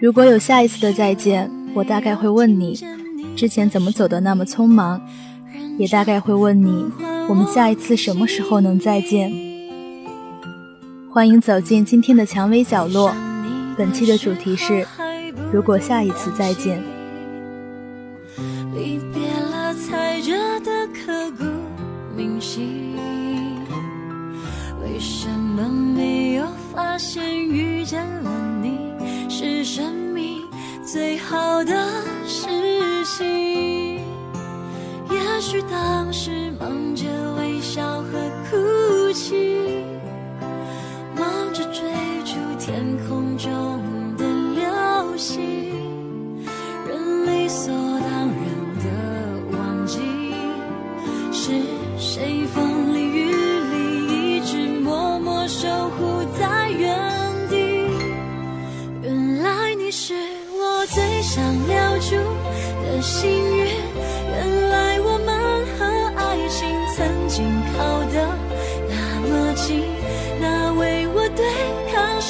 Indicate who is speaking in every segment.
Speaker 1: 如果有下一次的再见，我大概会问你，之前怎么走的那么匆忙？也大概会问你，我们下一次什么时候能再见？欢迎走进今天的蔷薇角落。本期的主题是：如果下一次再见。
Speaker 2: 好的事情？也许当时忙着微笑和哭泣，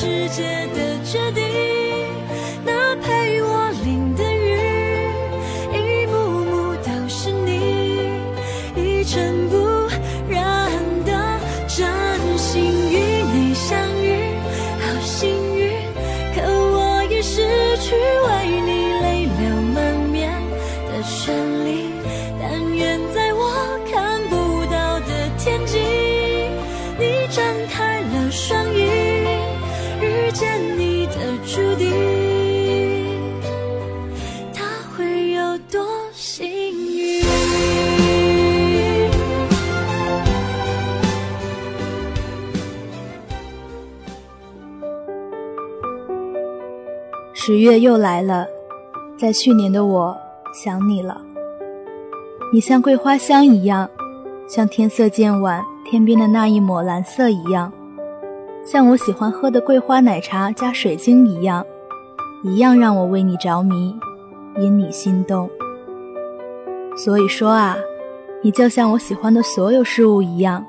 Speaker 2: 世界的
Speaker 1: 十月又来了，在去年的我想你了。你像桂花香一样，像天色渐晚天边的那一抹蓝色一样，像我喜欢喝的桂花奶茶加水晶一样，一样让我为你着迷，因你心动。所以说啊，你就像我喜欢的所有事物一样，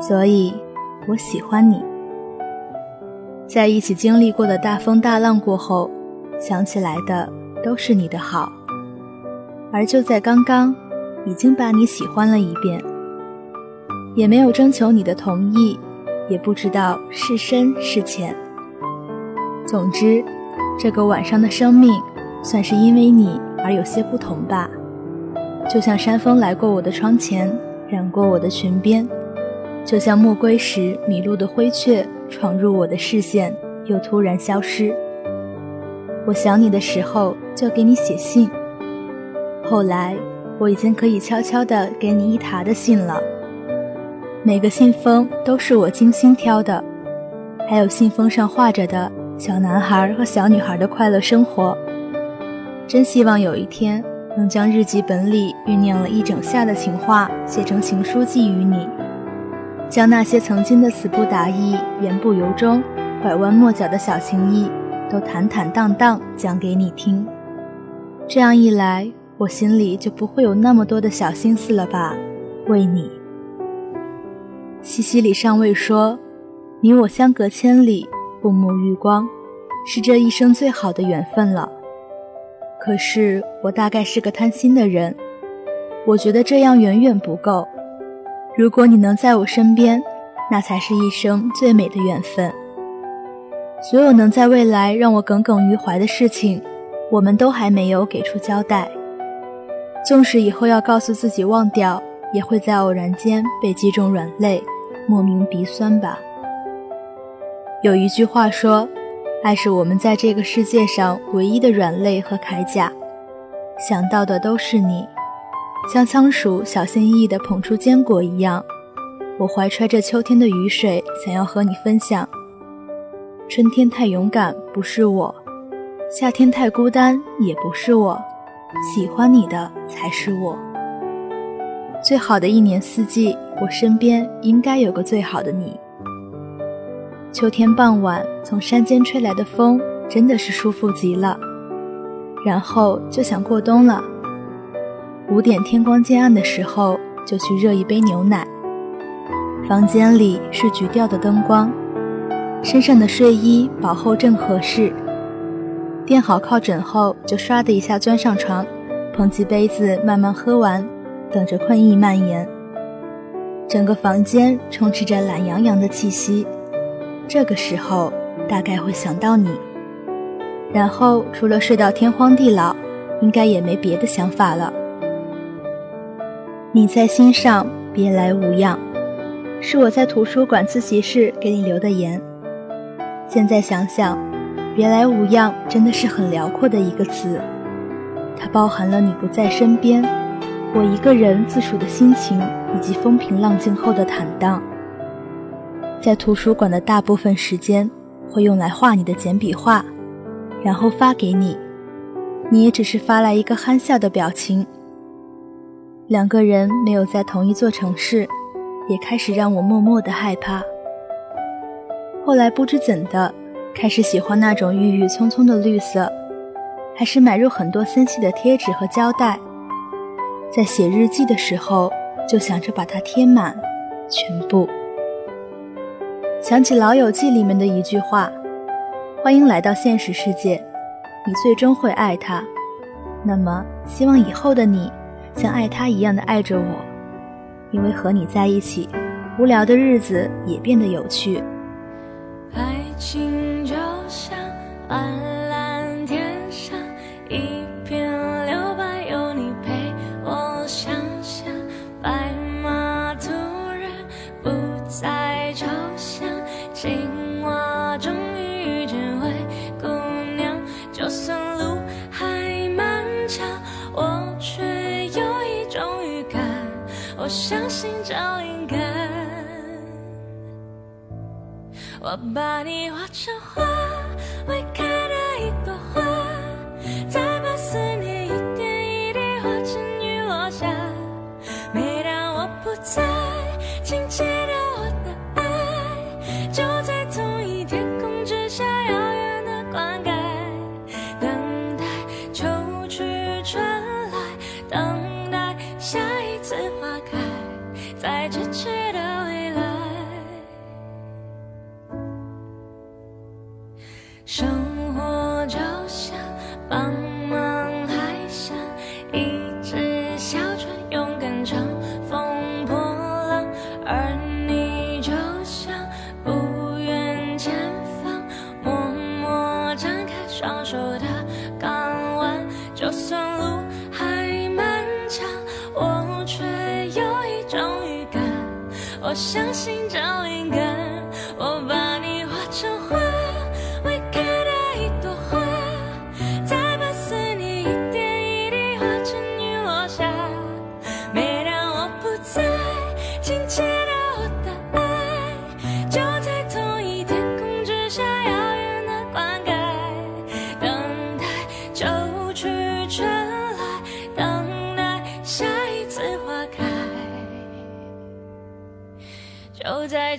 Speaker 1: 所以我喜欢你。在一起经历过的大风大浪过后，想起来的都是你的好，而就在刚刚，已经把你喜欢了一遍，也没有征求你的同意，也不知道是深是浅。总之，这个晚上的生命，算是因为你而有些不同吧。就像山风来过我的窗前，染过我的裙边，就像暮归时迷路的灰雀。闯入我的视线，又突然消失。我想你的时候，就给你写信。后来，我已经可以悄悄地给你一沓的信了。每个信封都是我精心挑的，还有信封上画着的小男孩和小女孩的快乐生活。真希望有一天能将日记本里酝酿了一整夏的情话写成情书寄予你。将那些曾经的词不达意、言不由衷、拐弯抹角的小情意，都坦坦荡荡讲给你听。这样一来，我心里就不会有那么多的小心思了吧？为你，西西里上尉说：“你我相隔千里，不沐浴光，是这一生最好的缘分了。”可是我大概是个贪心的人，我觉得这样远远不够。如果你能在我身边，那才是一生最美的缘分。所有能在未来让我耿耿于怀的事情，我们都还没有给出交代。纵使以后要告诉自己忘掉，也会在偶然间被击中软肋，莫名鼻酸吧。有一句话说：“爱是我们在这个世界上唯一的软肋和铠甲。”想到的都是你。像仓鼠小心翼翼地捧出坚果一样，我怀揣着秋天的雨水，想要和你分享。春天太勇敢，不是我；夏天太孤单，也不是我。喜欢你的才是我。最好的一年四季，我身边应该有个最好的你。秋天傍晚，从山间吹来的风，真的是舒服极了。然后就想过冬了。五点天光渐暗的时候，就去热一杯牛奶。房间里是橘调的灯光，身上的睡衣薄厚正合适。垫好靠枕后，就唰的一下钻上床，捧起杯子慢慢喝完，等着困意蔓延。整个房间充斥着懒洋洋的气息，这个时候大概会想到你。然后除了睡到天荒地老，应该也没别的想法了。你在心上，别来无恙，是我在图书馆自习室给你留的言。现在想想，别来无恙真的是很辽阔的一个词，它包含了你不在身边，我一个人自处的心情，以及风平浪静后的坦荡。在图书馆的大部分时间，会用来画你的简笔画。然后发给你，你也只是发来一个憨笑的表情。两个人没有在同一座城市，也开始让我默默的害怕。后来不知怎的，开始喜欢那种郁郁葱葱的绿色，还是买入很多森系的贴纸和胶带，在写日记的时候就想着把它贴满，全部。想起《老友记》里面的一句话。欢迎来到现实世界，你最终会爱他。那么，希望以后的你像爱他一样的爱着我，因为和你在一起，无聊的日子也变得有趣。
Speaker 2: 爱情我把你画成花，未开的一朵花，再把思念一点一滴画成雨落下。每当我不在，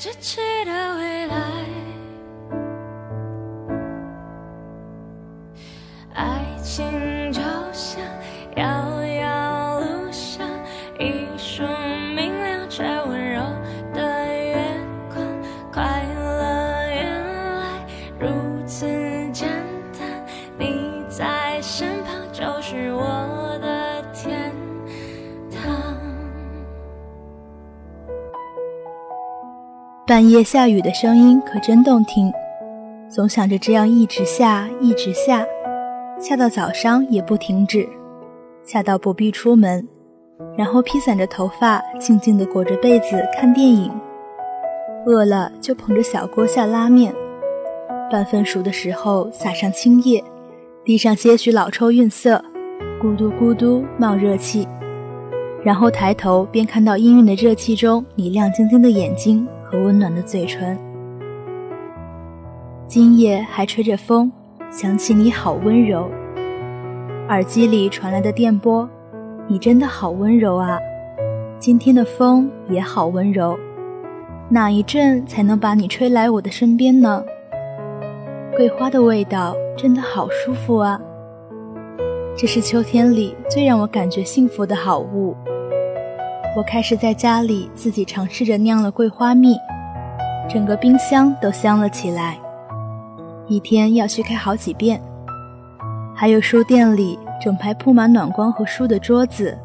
Speaker 2: 就在咫
Speaker 1: 半夜下雨的声音可真动听，总想着这样一直下，一直下，下到早上也不停止，下到不必出门，然后披散着头发，静静地裹着被子看电影。饿了就捧着小锅下拉面，半分熟的时候撒上青叶，滴上些许老抽晕色，咕嘟咕嘟冒热气，然后抬头便看到氤氲的热气中你亮晶晶的眼睛。和温暖的嘴唇，今夜还吹着风，想起你好温柔。耳机里传来的电波，你真的好温柔啊！今天的风也好温柔，哪一阵才能把你吹来我的身边呢？桂花的味道真的好舒服啊！这是秋天里最让我感觉幸福的好物。我开始在家里自己尝试着酿了桂花蜜，整个冰箱都香了起来。一天要去开好几遍。还有书店里整排铺满暖光和书的桌子，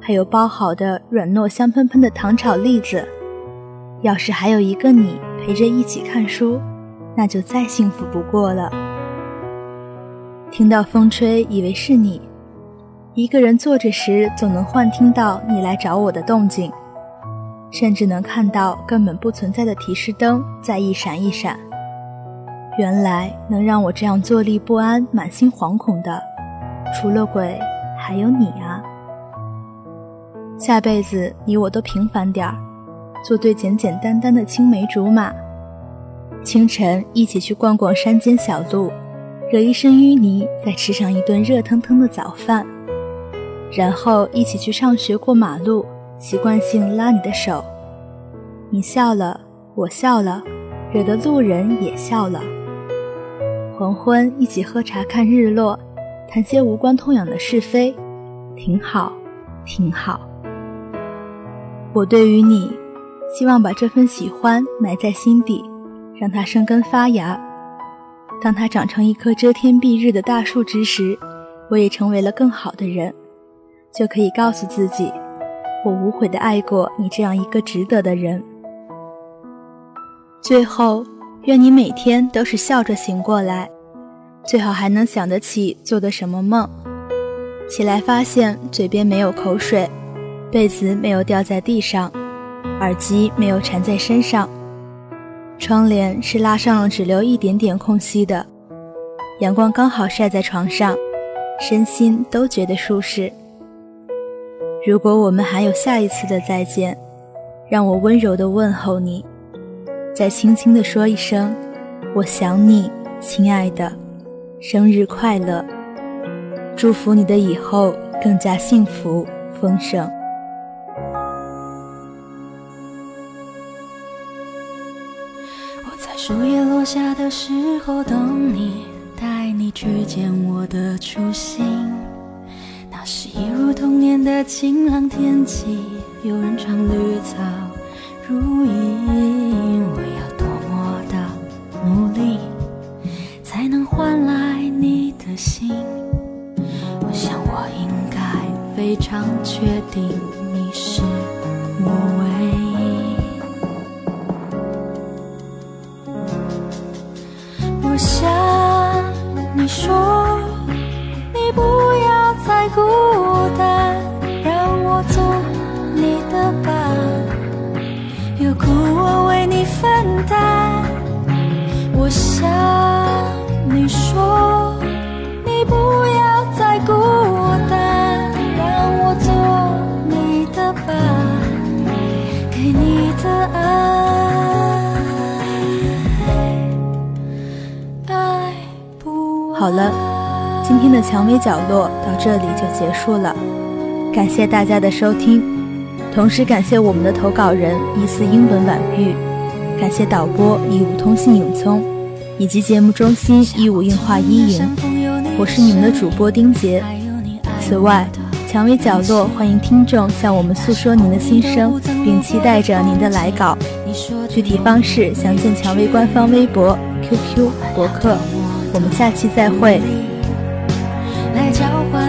Speaker 1: 还有包好的软糯香喷喷的糖炒栗子。要是还有一个你陪着一起看书，那就再幸福不过了。听到风吹，以为是你。一个人坐着时，总能幻听到你来找我的动静，甚至能看到根本不存在的提示灯在一闪一闪。原来能让我这样坐立不安、满心惶恐的，除了鬼，还有你啊！下辈子你我都平凡点儿，做对简简单单的青梅竹马，清晨一起去逛逛山间小路。惹一身淤泥，再吃上一顿热腾腾的早饭，然后一起去上学过马路，习惯性拉你的手，你笑了，我笑了，惹得路人也笑了。黄昏一起喝茶看日落，谈些无关痛痒的是非，挺好，挺好。我对于你，希望把这份喜欢埋在心底，让它生根发芽。当它长成一棵遮天蔽日的大树之时，我也成为了更好的人，就可以告诉自己，我无悔的爱过你这样一个值得的人。最后，愿你每天都是笑着醒过来，最好还能想得起做的什么梦。起来发现嘴边没有口水，被子没有掉在地上，耳机没有缠在身上。窗帘是拉上了，只留一点点空隙的，阳光刚好晒在床上，身心都觉得舒适。如果我们还有下一次的再见，让我温柔地问候你，再轻轻地说一声“我想你，亲爱的，生日快乐”，祝福你的以后更加幸福丰盛。
Speaker 2: 我在树叶落下的时候，等你，带你去见我的初心。那是一如童年的晴朗天气，有人唱绿草如茵。我要多么的努力，才能换来你的心？我想我应该非常确定，你是我唯一。
Speaker 1: 今天的蔷薇角落到这里就结束了，感谢大家的收听，同时感谢我们的投稿人疑似英文婉玉，感谢导播一五通信永聪，以及节目中心一五映画一莹，我是你们的主播丁杰。此外，蔷薇角落欢迎听众向我们诉说您的心声，并期待着您的来稿。具体方式详见蔷薇官方微博、QQ、博客。我们下期再会
Speaker 2: 交换